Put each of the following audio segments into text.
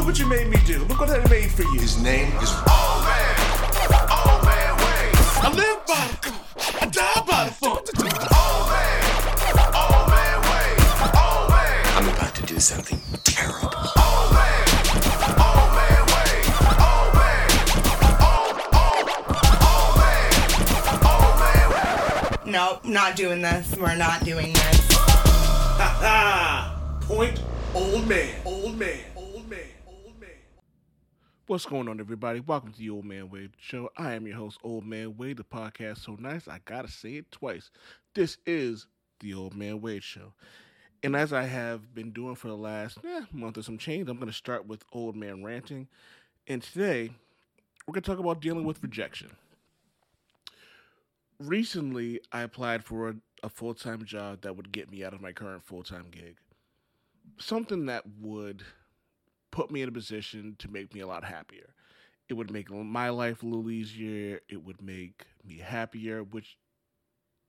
Look what you made me do. Look what I made for you. His name is Old man, old man Wayne. I live by the funk. I die by the funk. Old man, old man Wayne. Old man, I'm about to do something terrible. old man, old man Wayne. Old man, old, old, old man, old man. Nope, not doing this. We're not doing this. Ha ha. Point. Old man. Old man. What's going on, everybody? Welcome to the Old Man Wade Show. I am your host, Old Man Wade. The podcast so nice, I gotta say it twice. This is the Old Man Wade Show, and as I have been doing for the last eh, month or some change, I'm gonna start with Old Man ranting. And today, we're gonna talk about dealing with rejection. Recently, I applied for a, a full time job that would get me out of my current full time gig. Something that would put me in a position to make me a lot happier. It would make my life a little easier. It would make me happier, which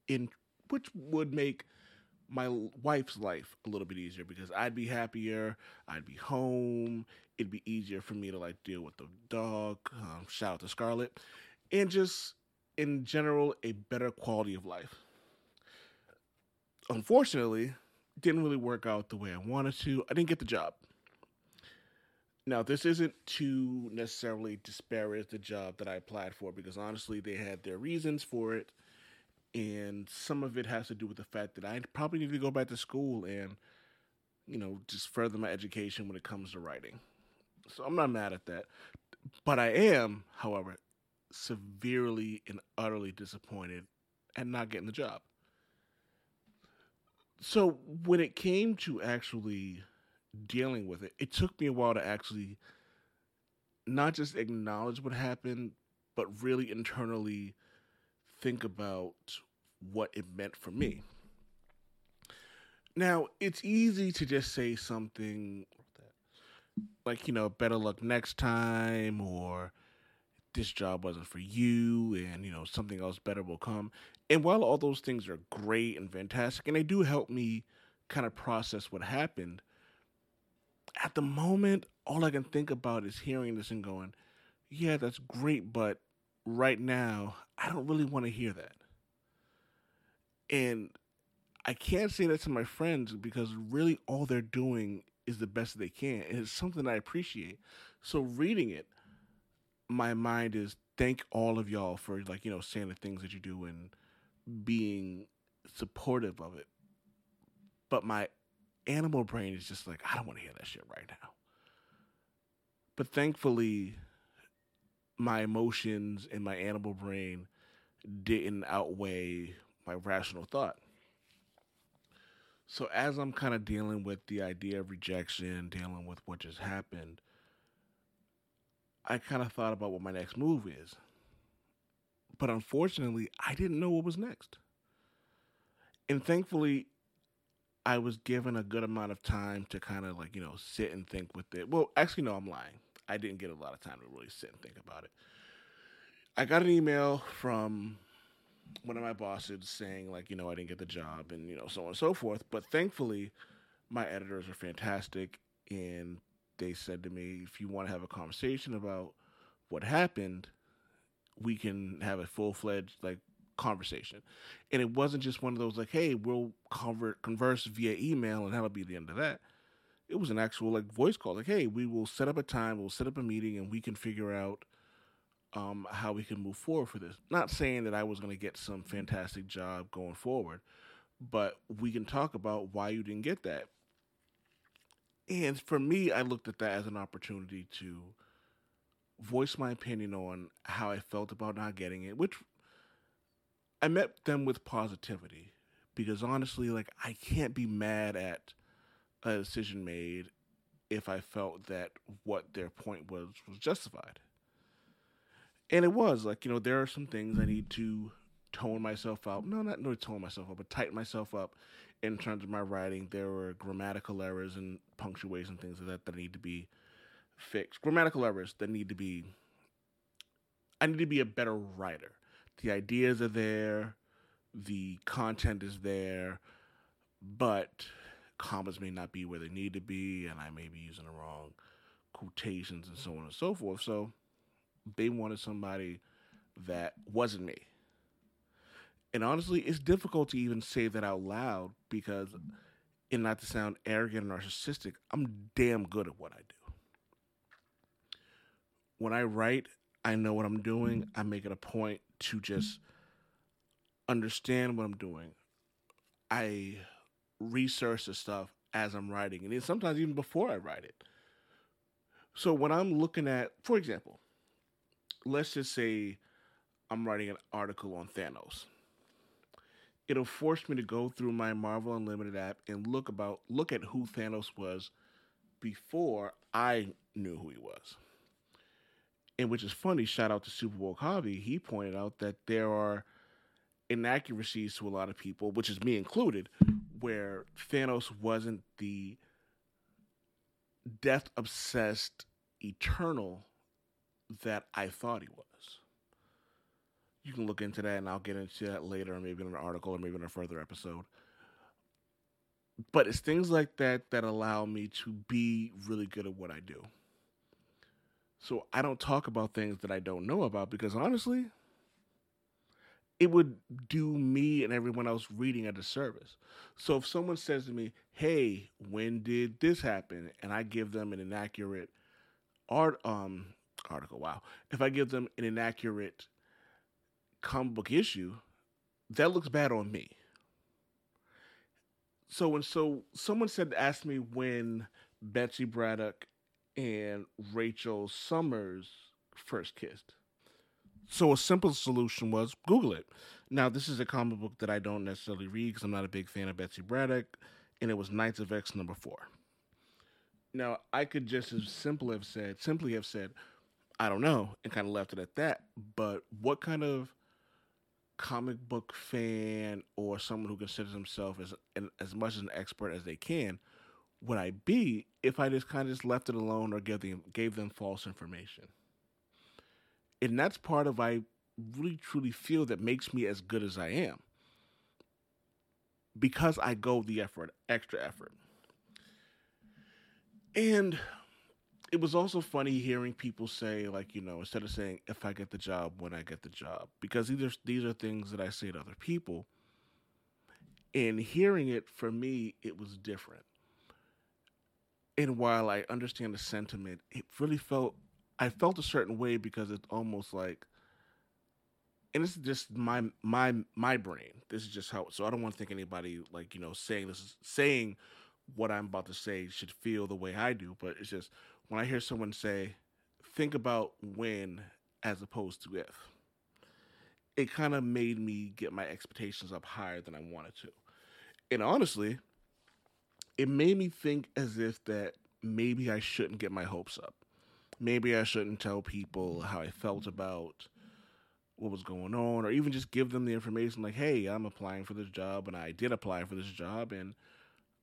in which would make my wife's life a little bit easier because I'd be happier. I'd be home. It'd be easier for me to like deal with the dog. Um, shout out to Scarlett, and just in general a better quality of life. Unfortunately, didn't really work out the way I wanted to. I didn't get the job. Now, this isn't to necessarily disparage the job that I applied for because honestly, they had their reasons for it. And some of it has to do with the fact that I probably need to go back to school and, you know, just further my education when it comes to writing. So I'm not mad at that. But I am, however, severely and utterly disappointed at not getting the job. So when it came to actually dealing with it, it took me a while to actually not just acknowledge what happened, but really internally think about what it meant for me. Now, it's easy to just say something like, you know, better luck next time, or this job wasn't for you, and, you know, something else better will come. And while all those things are great and fantastic, and they do help me kind of process what happened, at the moment, all I can think about is hearing this and going, yeah, that's great, but right now, I don't really want to hear that. And I can't say that to my friends because really all they're doing is the best they can. And it's something I appreciate. So reading it, my mind is thank all of y'all for like, you know, saying the things that you do and being supportive of it. But my animal brain is just like, I don't want to hear that shit right now. But thankfully, my emotions and my animal brain didn't outweigh my rational thought. So as I'm kind of dealing with the idea of rejection, dealing with what just happened, I kind of thought about what my next move is. But unfortunately, I didn't know what was next. And thankfully, I was given a good amount of time to kind of like, you know, sit and think with it. Well, actually, no, I'm lying. I didn't get a lot of time to really sit and think about it. I got an email from one of my bosses saying, like, you know, I didn't get the job and, you know, so on and so forth. But thankfully, my editors are fantastic. And they said to me, if you want to have a conversation about what happened, we can have a full fledged, like, conversation. And it wasn't just one of those like, hey, we'll convert converse via email and that'll be the end of that. It was an actual like voice call, like, hey, we will set up a time, we'll set up a meeting, and we can figure out um, how we can move forward for this. Not saying that I was going to get some fantastic job going forward, but we can talk about why you didn't get that. And for me, I looked at that as an opportunity to voice my opinion on how I felt about not getting it, which I met them with positivity because honestly, like I can't be mad at a decision made if I felt that what their point was was justified. And it was like, you know, there are some things I need to tone myself out. No, not no tone myself up, but tighten myself up in terms of my writing. There were grammatical errors and punctuation things like that that need to be fixed. Grammatical errors that need to be I need to be a better writer the ideas are there, the content is there, but commas may not be where they need to be, and I may be using the wrong quotations and so on and so forth. So they wanted somebody that wasn't me. And honestly, it's difficult to even say that out loud because, and not to sound arrogant or narcissistic, I'm damn good at what I do. When I write, I know what I'm doing. I make it a point to just understand what I'm doing. I research the stuff as I'm writing, and then sometimes even before I write it. So when I'm looking at, for example, let's just say I'm writing an article on Thanos. It'll force me to go through my Marvel Unlimited app and look about look at who Thanos was before I knew who he was. And which is funny, shout out to Super Bowl Hobby, he pointed out that there are inaccuracies to a lot of people, which is me included, where Thanos wasn't the death obsessed eternal that I thought he was. You can look into that, and I'll get into that later, maybe in an article or maybe in a further episode. But it's things like that that allow me to be really good at what I do. So I don't talk about things that I don't know about because honestly, it would do me and everyone else reading a disservice. So if someone says to me, "Hey, when did this happen?" and I give them an inaccurate art um article, wow. If I give them an inaccurate comic book issue, that looks bad on me. So and so someone said asked me when Betsy Braddock and Rachel Summers first kissed. So a simple solution was Google it. Now this is a comic book that I don't necessarily read because I'm not a big fan of Betsy Braddock, and it was Knights of X number four. Now I could just as simple have said, simply have said, I don't know, and kind of left it at that. But what kind of comic book fan or someone who considers himself as an, as much as an expert as they can would I be if I just kind of just left it alone or gave them gave them false information? And that's part of I really truly feel that makes me as good as I am because I go the effort, extra effort. And it was also funny hearing people say like you know instead of saying if i get the job when i get the job because these are these are things that i say to other people and hearing it for me it was different and while i understand the sentiment it really felt i felt a certain way because it's almost like and this is just my my my brain this is just how so i don't want to think anybody like you know saying this is saying what i'm about to say should feel the way i do but it's just when I hear someone say, think about when as opposed to if, it kind of made me get my expectations up higher than I wanted to. And honestly, it made me think as if that maybe I shouldn't get my hopes up. Maybe I shouldn't tell people how I felt about what was going on, or even just give them the information like, hey, I'm applying for this job, and I did apply for this job, and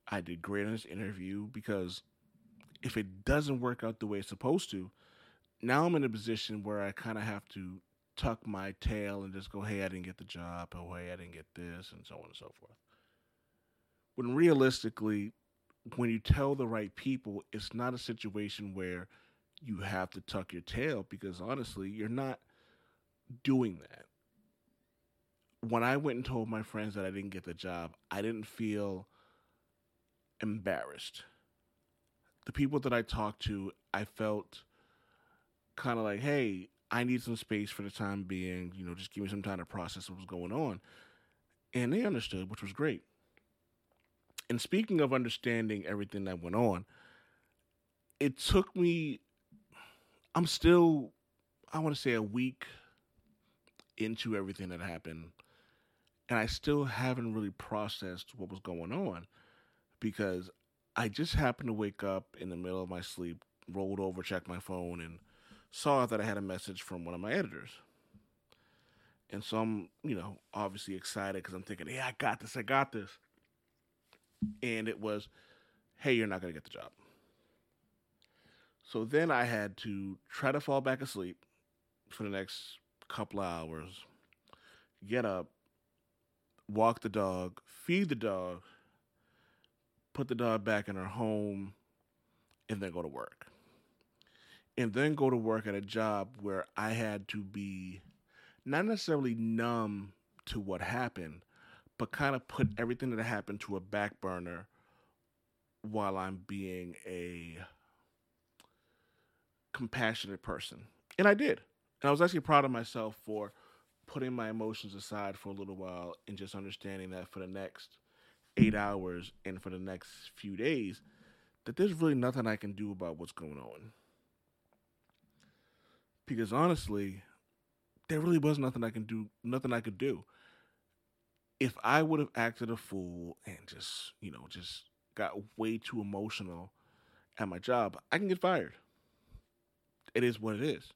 I did great in this interview because if it doesn't work out the way it's supposed to, now I'm in a position where I kind of have to tuck my tail and just go, hey, I didn't get the job, or hey, I didn't get this, and so on and so forth. When realistically, when you tell the right people, it's not a situation where you have to tuck your tail because honestly, you're not doing that. When I went and told my friends that I didn't get the job, I didn't feel embarrassed the people that I talked to, I felt kind of like, hey, I need some space for the time being. You know, just give me some time to process what was going on. And they understood, which was great. And speaking of understanding everything that went on, it took me, I'm still, I want to say, a week into everything that happened. And I still haven't really processed what was going on because I just happened to wake up in the middle of my sleep, rolled over, checked my phone, and saw that I had a message from one of my editors. And so I'm, you know, obviously excited because I'm thinking, hey, I got this, I got this. And it was, hey, you're not going to get the job. So then I had to try to fall back asleep for the next couple hours, get up, walk the dog, feed the dog, put the dog back in her home, and then go to work. and then go to work at a job where I had to be not necessarily numb to what happened, but kind of put everything that happened to a back burner while I'm being a compassionate person. And I did. And I was actually proud of myself for putting my emotions aside for a little while and just understanding that for the next eight hours and for the next few days, that there's really nothing I can do about what's going on. Because honestly, there really was nothing I can do, nothing I could do. If I would have acted a fool and just, you know, just got way too emotional at my job, I can get fired. It is what it is.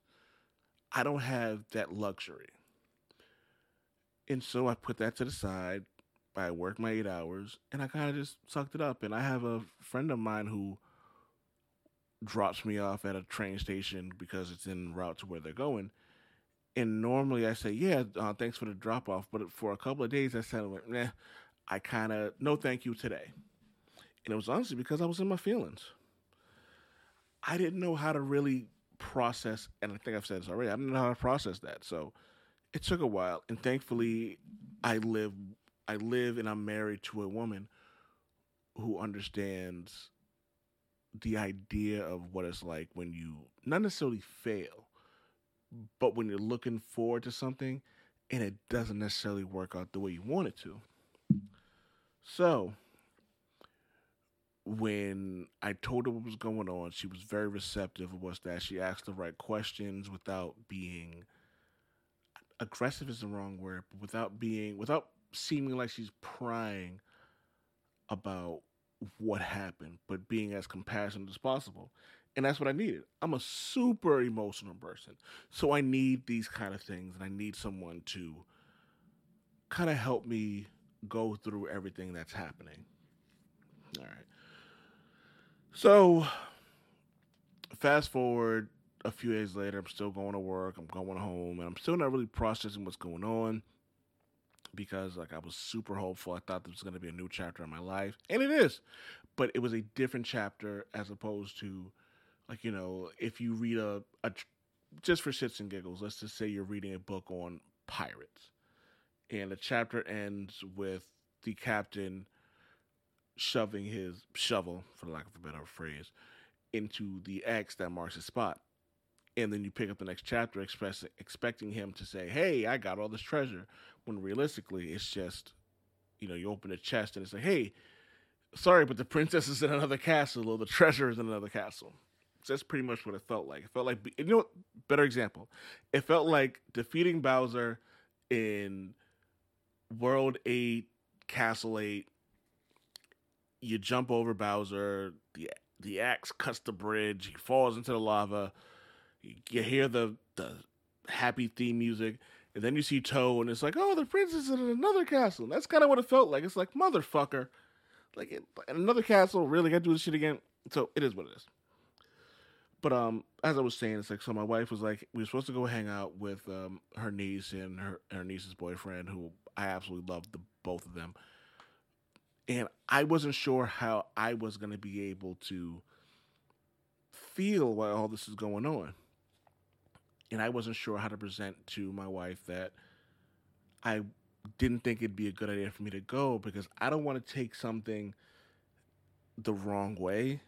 I don't have that luxury. And so I put that to the side. I worked my eight hours and I kind of just sucked it up. And I have a friend of mine who drops me off at a train station because it's en route to where they're going. And normally I say, yeah, uh, thanks for the drop off. But for a couple of days, I said, nah, I kind of, no thank you today. And it was honestly because I was in my feelings. I didn't know how to really process, and I think I've said this already, I didn't know how to process that. So it took a while. And thankfully, I live, I live and I'm married to a woman who understands the idea of what it's like when you not necessarily fail, but when you're looking forward to something and it doesn't necessarily work out the way you want it to. So, when I told her what was going on, she was very receptive what's that. She asked the right questions without being aggressive is the wrong word, but without being without seeming like she's prying about what happened, but being as compassionate as possible. And that's what I needed. I'm a super emotional person. So I need these kind of things and I need someone to kind of help me go through everything that's happening. All right. So fast forward a few days later, I'm still going to work, I'm going home, and I'm still not really processing what's going on because like I was super hopeful. I thought this was going to be a new chapter in my life, and it is. But it was a different chapter as opposed to like, you know, if you read a, a just for shits and giggles, let's just say you're reading a book on pirates. And the chapter ends with the captain shoving his shovel, for lack of a better phrase, into the X that marks his spot. And then you pick up the next chapter express, expecting him to say, Hey, I got all this treasure. When realistically, it's just, you know, you open a chest and it's like, Hey, sorry, but the princess is in another castle or the treasure is in another castle. That's pretty much what it felt like. It felt like, you know? Better example. It felt like defeating Bowser in World 8, Castle 8, you jump over Bowser. The the axe cuts the bridge. He falls into the lava. You, hear the the happy theme music, and then you see Toad, and it's like, oh, the princess is in another castle. And that's kind of what it felt like. It's like motherfucker, like in another castle. Really, got to do this shit again. So it is what it is. But um, as I was saying, it's like so. My wife was like, we were supposed to go hang out with um her niece and her her niece's boyfriend, who I absolutely loved the both of them and I wasn't sure how I was going to be able to feel while all this is going on. And I wasn't sure how to present to my wife that I didn't think it'd be a good idea for me to go because I don't want to take something the wrong way.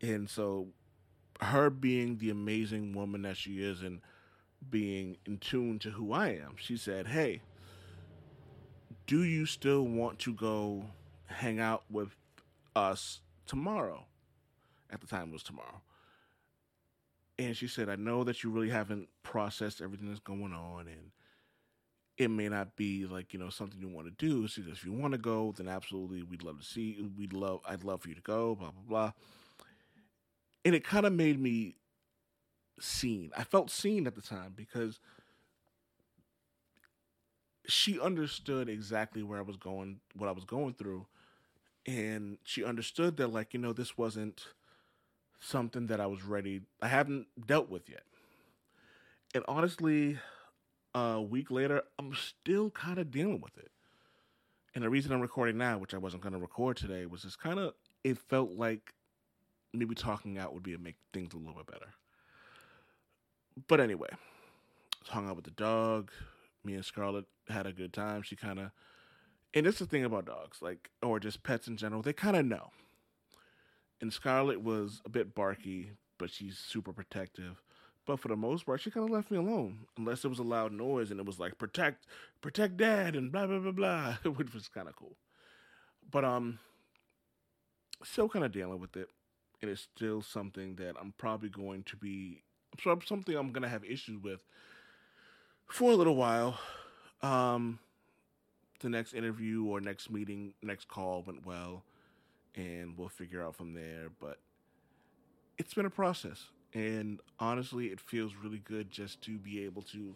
And so, her being the amazing woman that she is and being in tune to who I am, she said, Hey, do you still want to go hang out with us tomorrow. At the time, it was tomorrow. And she said, I know that you really haven't processed everything that's going on, and it may not be like, you know, something you want to do. She says, if you want to go, then absolutely, we'd love to see you. We'd love, I'd love for you to go, blah, blah, blah. And it kind of made me seen. I felt seen at the time because she understood exactly where I was going, what I was going through and she understood that like you know this wasn't something that I was ready I haven't dealt with yet. And honestly, a week later, I'm still kind of dealing with it. And the reason I'm recording now, which I wasn't going to record today, was just kind of it felt like maybe talking out would be to make things a little bit better. But anyway, hung out with the dog. Me and Scarlett had a good time. She kind of, and it's the thing about dogs, like or just pets in general, they kind of know. And Scarlett was a bit barky, but she's super protective. But for the most part, she kind of left me alone, unless there was a loud noise and it was like protect, protect dad, and blah blah blah blah, which was kind of cool. But um, still kind of dealing with it, and it's still something that I'm probably going to be something I'm gonna have issues with for a little while. Um, the next interview or next meeting, next call went well, and we'll figure out from there. But it's been a process, and honestly, it feels really good just to be able to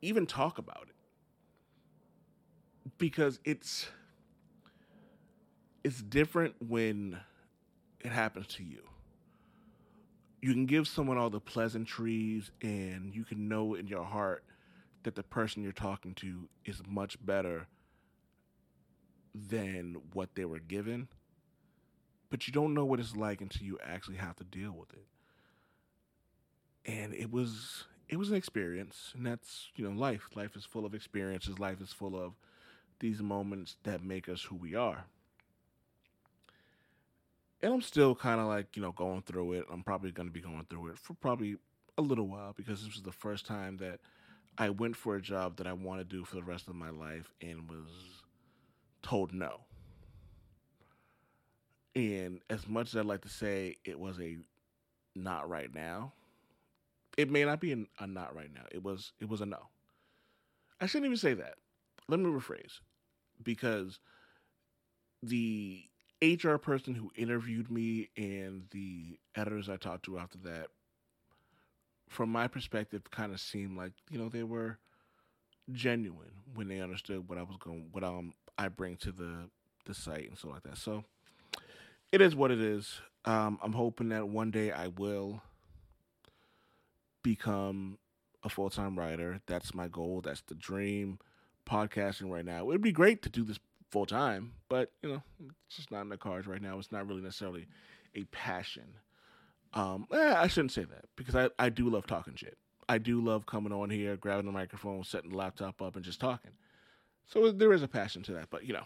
even talk about it because it's it's different when it happens to you. You can give someone all the pleasantries, and you can know in your heart that the person you're talking to is much better than what they were given. But you don't know what it's like until you actually have to deal with it. And it was it was an experience, and that's you know life. Life is full of experiences. Life is full of these moments that make us who we are and I'm still kind of like you know going through it. I'm probably going to be going through it for probably a little while because this was the first time that I went for a job that I want to do for the rest of my life and was told no. And as much as I'd like to say it was a not right now, it may not be a, not right now. It was it was a no. I shouldn't even say that. Let me rephrase because the HR person who interviewed me and the editors I talked to after that, from my perspective, kind of seemed like you know they were genuine when they understood what I was going, what um I bring to the the site and stuff like that. So it is what it is. Um, I'm hoping that one day I will become a full time writer. That's my goal. That's the dream. Podcasting right now. It would be great to do this full time, but you know, it's just not in the cards right now. It's not really necessarily a passion. Um, eh, I shouldn't say that because I, I do love talking shit. I do love coming on here, grabbing the microphone, setting the laptop up, and just talking. So there is a passion to that, but you know,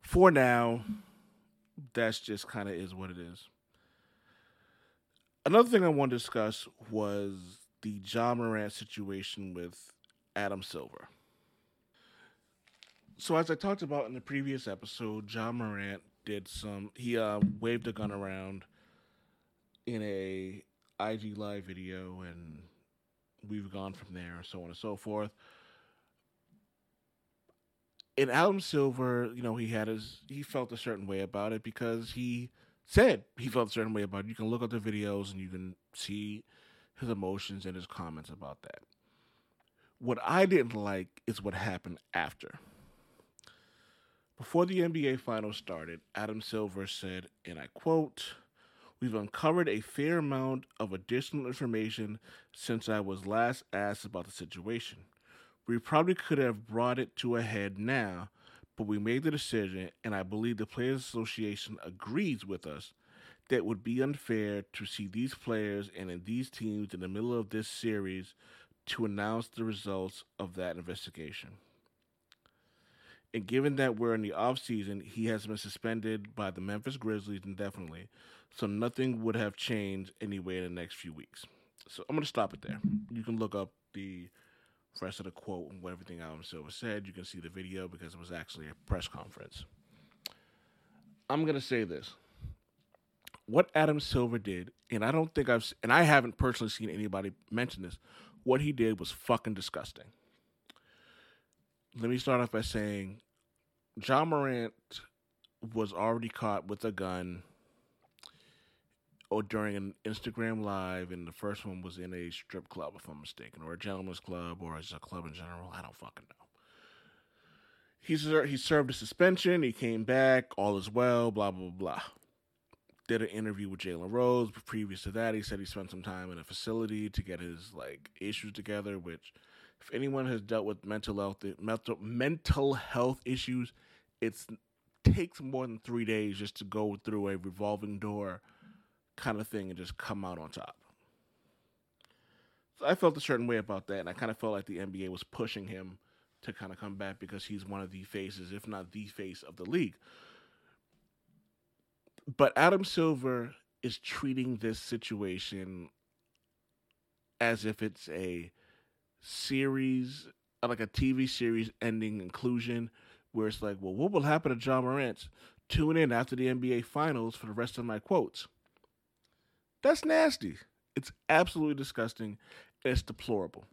for now, that's just kind of is what it is. Another thing I want to discuss was the Ja Morant situation with Adam Silver. So as I talked about in the previous episode, Ja Morant did some. He uh, waved a gun around in a IG live video, and we've gone from there, so on and so forth. And Adam Silver, you know, he had his he felt a certain way about it because he said he felt a certain way about it. You can look at the videos and you can see his emotions and his comments about that. What I didn't like is what happened after. Before the NBA Finals started, Adam Silver said, and I quote, We've uncovered a fair amount of additional information since I was last asked about the situation. We probably could have brought it to a head now, but we made the decision, and I believe the Players Association agrees with us that it would be unfair to see these players and in these teams in the middle of this series to announce the results of that investigation. And given that we're in the off season, he has been suspended by the Memphis Grizzlies indefinitely, so nothing would have changed anyway in the next few weeks. So I'm gonna stop it there. You can look up the rest of the quote and what everything Adam Silver said. You can see the video because it was actually a press conference. I'm gonna say this: what Adam Silver did, and I don't think I've, and I haven't personally seen anybody mention this. What he did was fucking disgusting. Let me start off by saying Ja Morant was already caught with a gun or during an Instagram live, and the first one was in a strip club, if I'm mistaken, or a gentleman's club, or just a club in general. I don't fucking know. He he served a suspension. He came back. All is well. Blah blah blah. Did an interview with Jalen Rose. Previous to that, he said he spent some time in a facility to get his like issues together. Which, if anyone has dealt with mental health mental mental health issues, it takes more than three days just to go through a revolving door kind of thing and just come out on top. So I felt a certain way about that, and I kind of felt like the NBA was pushing him to kind of come back because he's one of the faces, if not the face of the league. But Adam Silver is treating this situation as if it's a series, uh, like a TV series ending inclusion, where it's like, well, what will happen to Ja Morant? Tune in after the NBA Finals for the rest of my quotes. That's nasty. It's absolutely disgusting. It's deplorable.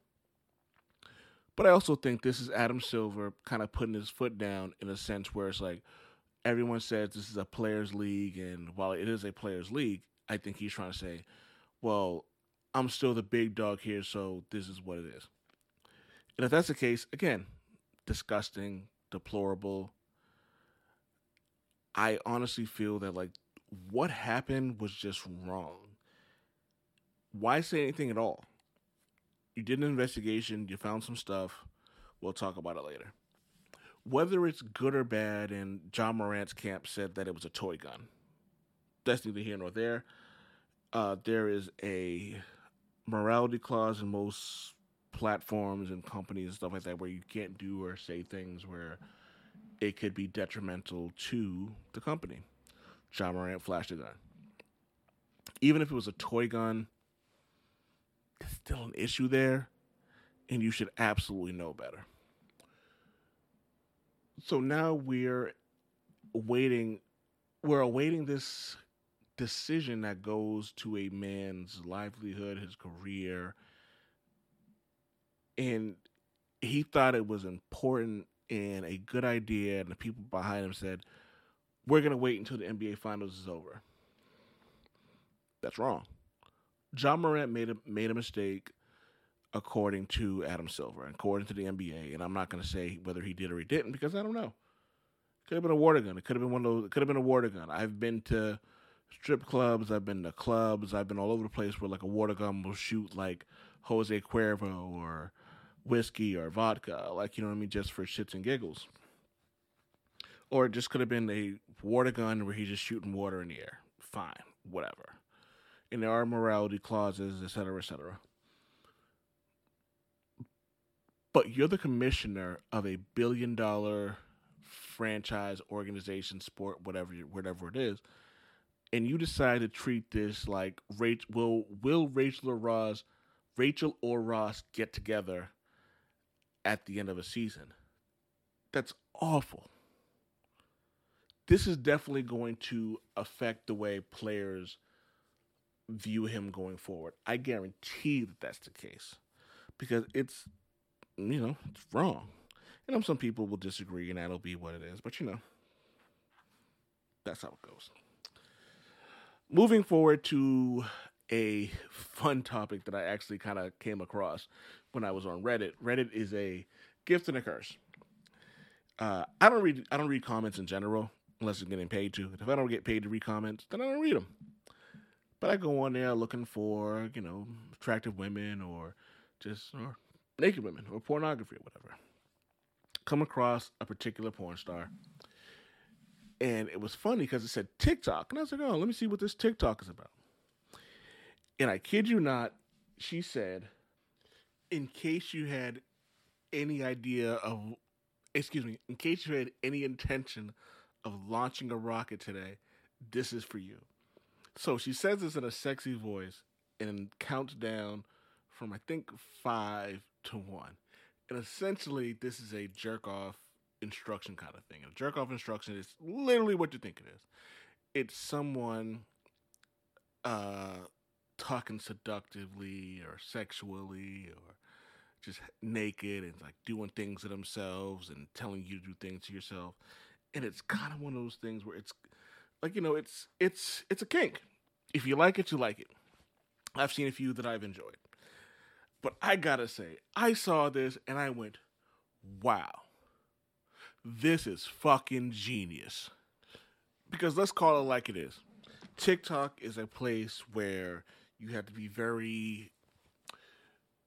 But I also think this is Adam Silver kind of putting his foot down in a sense where it's like everyone says this is a players' league, and while it is a players' league, I think he's trying to say, well, I'm still the big dog here, so this is what it is. And if that's the case, again, disgusting, deplorable. I honestly feel that like what happened was just wrong. Why say anything at all? You did an investigation, you found some stuff. We'll talk about it later. Whether it's good or bad, and Ja Morant's camp said that it was a toy gun. That's neither here nor there. Uh, there is a morality clause in most platforms and companies and stuff like that where you can't do or say things where it could be detrimental to the company. Ja Morant flashed a gun. Even if it was a toy gun, there's still an issue there, and you should absolutely know better. So now we're waiting, we're awaiting this decision that goes to a man's livelihood, his career, and he thought it was important and a good idea, and the people behind him said, "We're gonna wait until the NBA Finals is over." That's wrong. Ja Morant made a made a mistake, according to Adam Silver, according to the NBA, and I'm not gonna say whether he did or he didn't because I don't know. Could have been a water gun. It could have been one of those. It could have been a water gun. I've been to strip clubs. I've been to clubs. I've been all over the place where like a water gun will shoot like Jose Cuervo or whiskey or vodka, like you know what I mean, just for shits and giggles. Or it just could have been a water gun where he's just shooting water in the air. Fine, whatever. And there are morality clauses, et cetera, et cetera. But you're the commissioner of a billion dollar franchise organization, sport, whatever, whatever it is, and you decide to treat this like Rachel, will will Rachel or Ross, Rachel or Ross get together at the end of a season? That's awful. This is definitely going to affect the way players view him going forward. I guarantee that that's the case because it's you know it's wrong. You know some people will disagree and that'll be what it is, but you know that's how it goes moving forward to a fun topic that I actually kind of came across when I was on Reddit. Reddit is a gift and a curse. Uh, I don't read I don't read comments in general unless I'm getting paid to. If I don't get paid to read comments, then I don't read them. But I go on there looking for you know attractive women or just or naked women or pornography or whatever. Come across a particular porn star and it was funny because it said TikTok, and I was like, "Oh, let me see what this TikTok is about." And I kid you not, she said, "In case you had any idea of, excuse me, in case you had any intention of launching a rocket today, this is for you." So she says this in a sexy voice and counts down from I think five to one, and essentially this is a jerk off instruction kind of thing. A jerk off instruction is literally what you think it is. It's someone uh, talking seductively or sexually or just naked and like doing things to themselves and telling you to do things to yourself. And it's kind of one of those things where it's like you know it's it's it's a kink. If you like it, you like it. I've seen a few that I've enjoyed. But I gotta say, I saw this and I went, wow this is fucking genius. Because let's call it like it is. TikTok is a place where you have to be very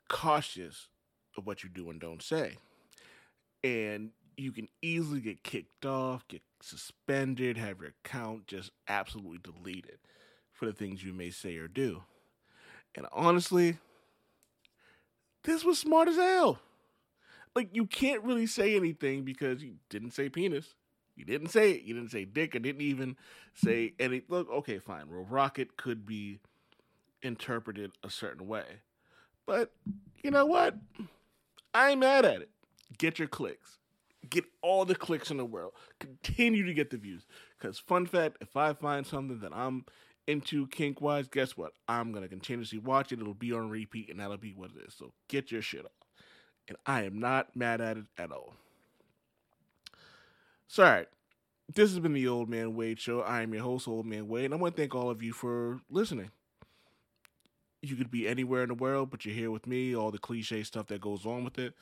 cautious of what you do and don't say. And you can easily get kicked off, get suspended, have your account just absolutely deleted for the things you may say or do. And honestly, this was smart as hell. Like you can't really say anything because you didn't say penis. You didn't say it. You didn't say dick. I didn't even say any. Look, okay, fine. Well, rocket could be interpreted a certain way, but you know what? I ain't mad at it. Get your clicks. Get all the clicks in the world. Continue to get the views. Because fun fact, if I find something that I'm into kink wise, guess what? I'm gonna continuously watch it. It'll be on repeat, and that'll be what it is. So get your shit off. And I am not mad at it at all. So, all right. This has been the Old Man Wade Show. I am your host, Old Man Wade, and I want to thank all of you for listening. You could be anywhere in the world, but you're here with me, all the cliche stuff that goes on with it.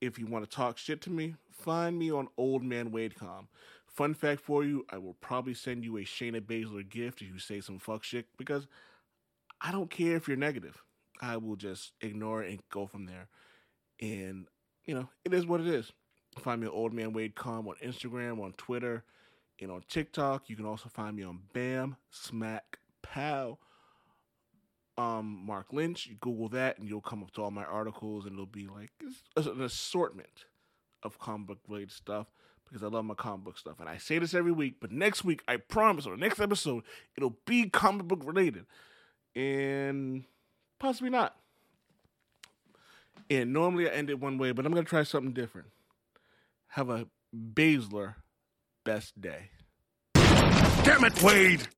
If you want to talk shit to me, find me on Old Man Wadecom. Fun fact for you, I will probably send you a Shayna Baszler gift if you say some fuck shit because I don't care if you're negative. I will just ignore it and go from there. And, you know, it is what it is. Find me on Old Man Wade Com on Instagram, on Twitter, and on TikTok. You can also find me on Bam Smack Pow. Um, Mark Lynch. You Google that, and you'll come up to all my articles, and it'll be like an assortment of comic book related stuff because I love my comic book stuff. And I say this every week, but next week, I promise, or next episode, it'll be comic book related, and possibly not. And normally I end it one way, but I'm gonna try something different. Have a Baszler best day. Damn it, Wade!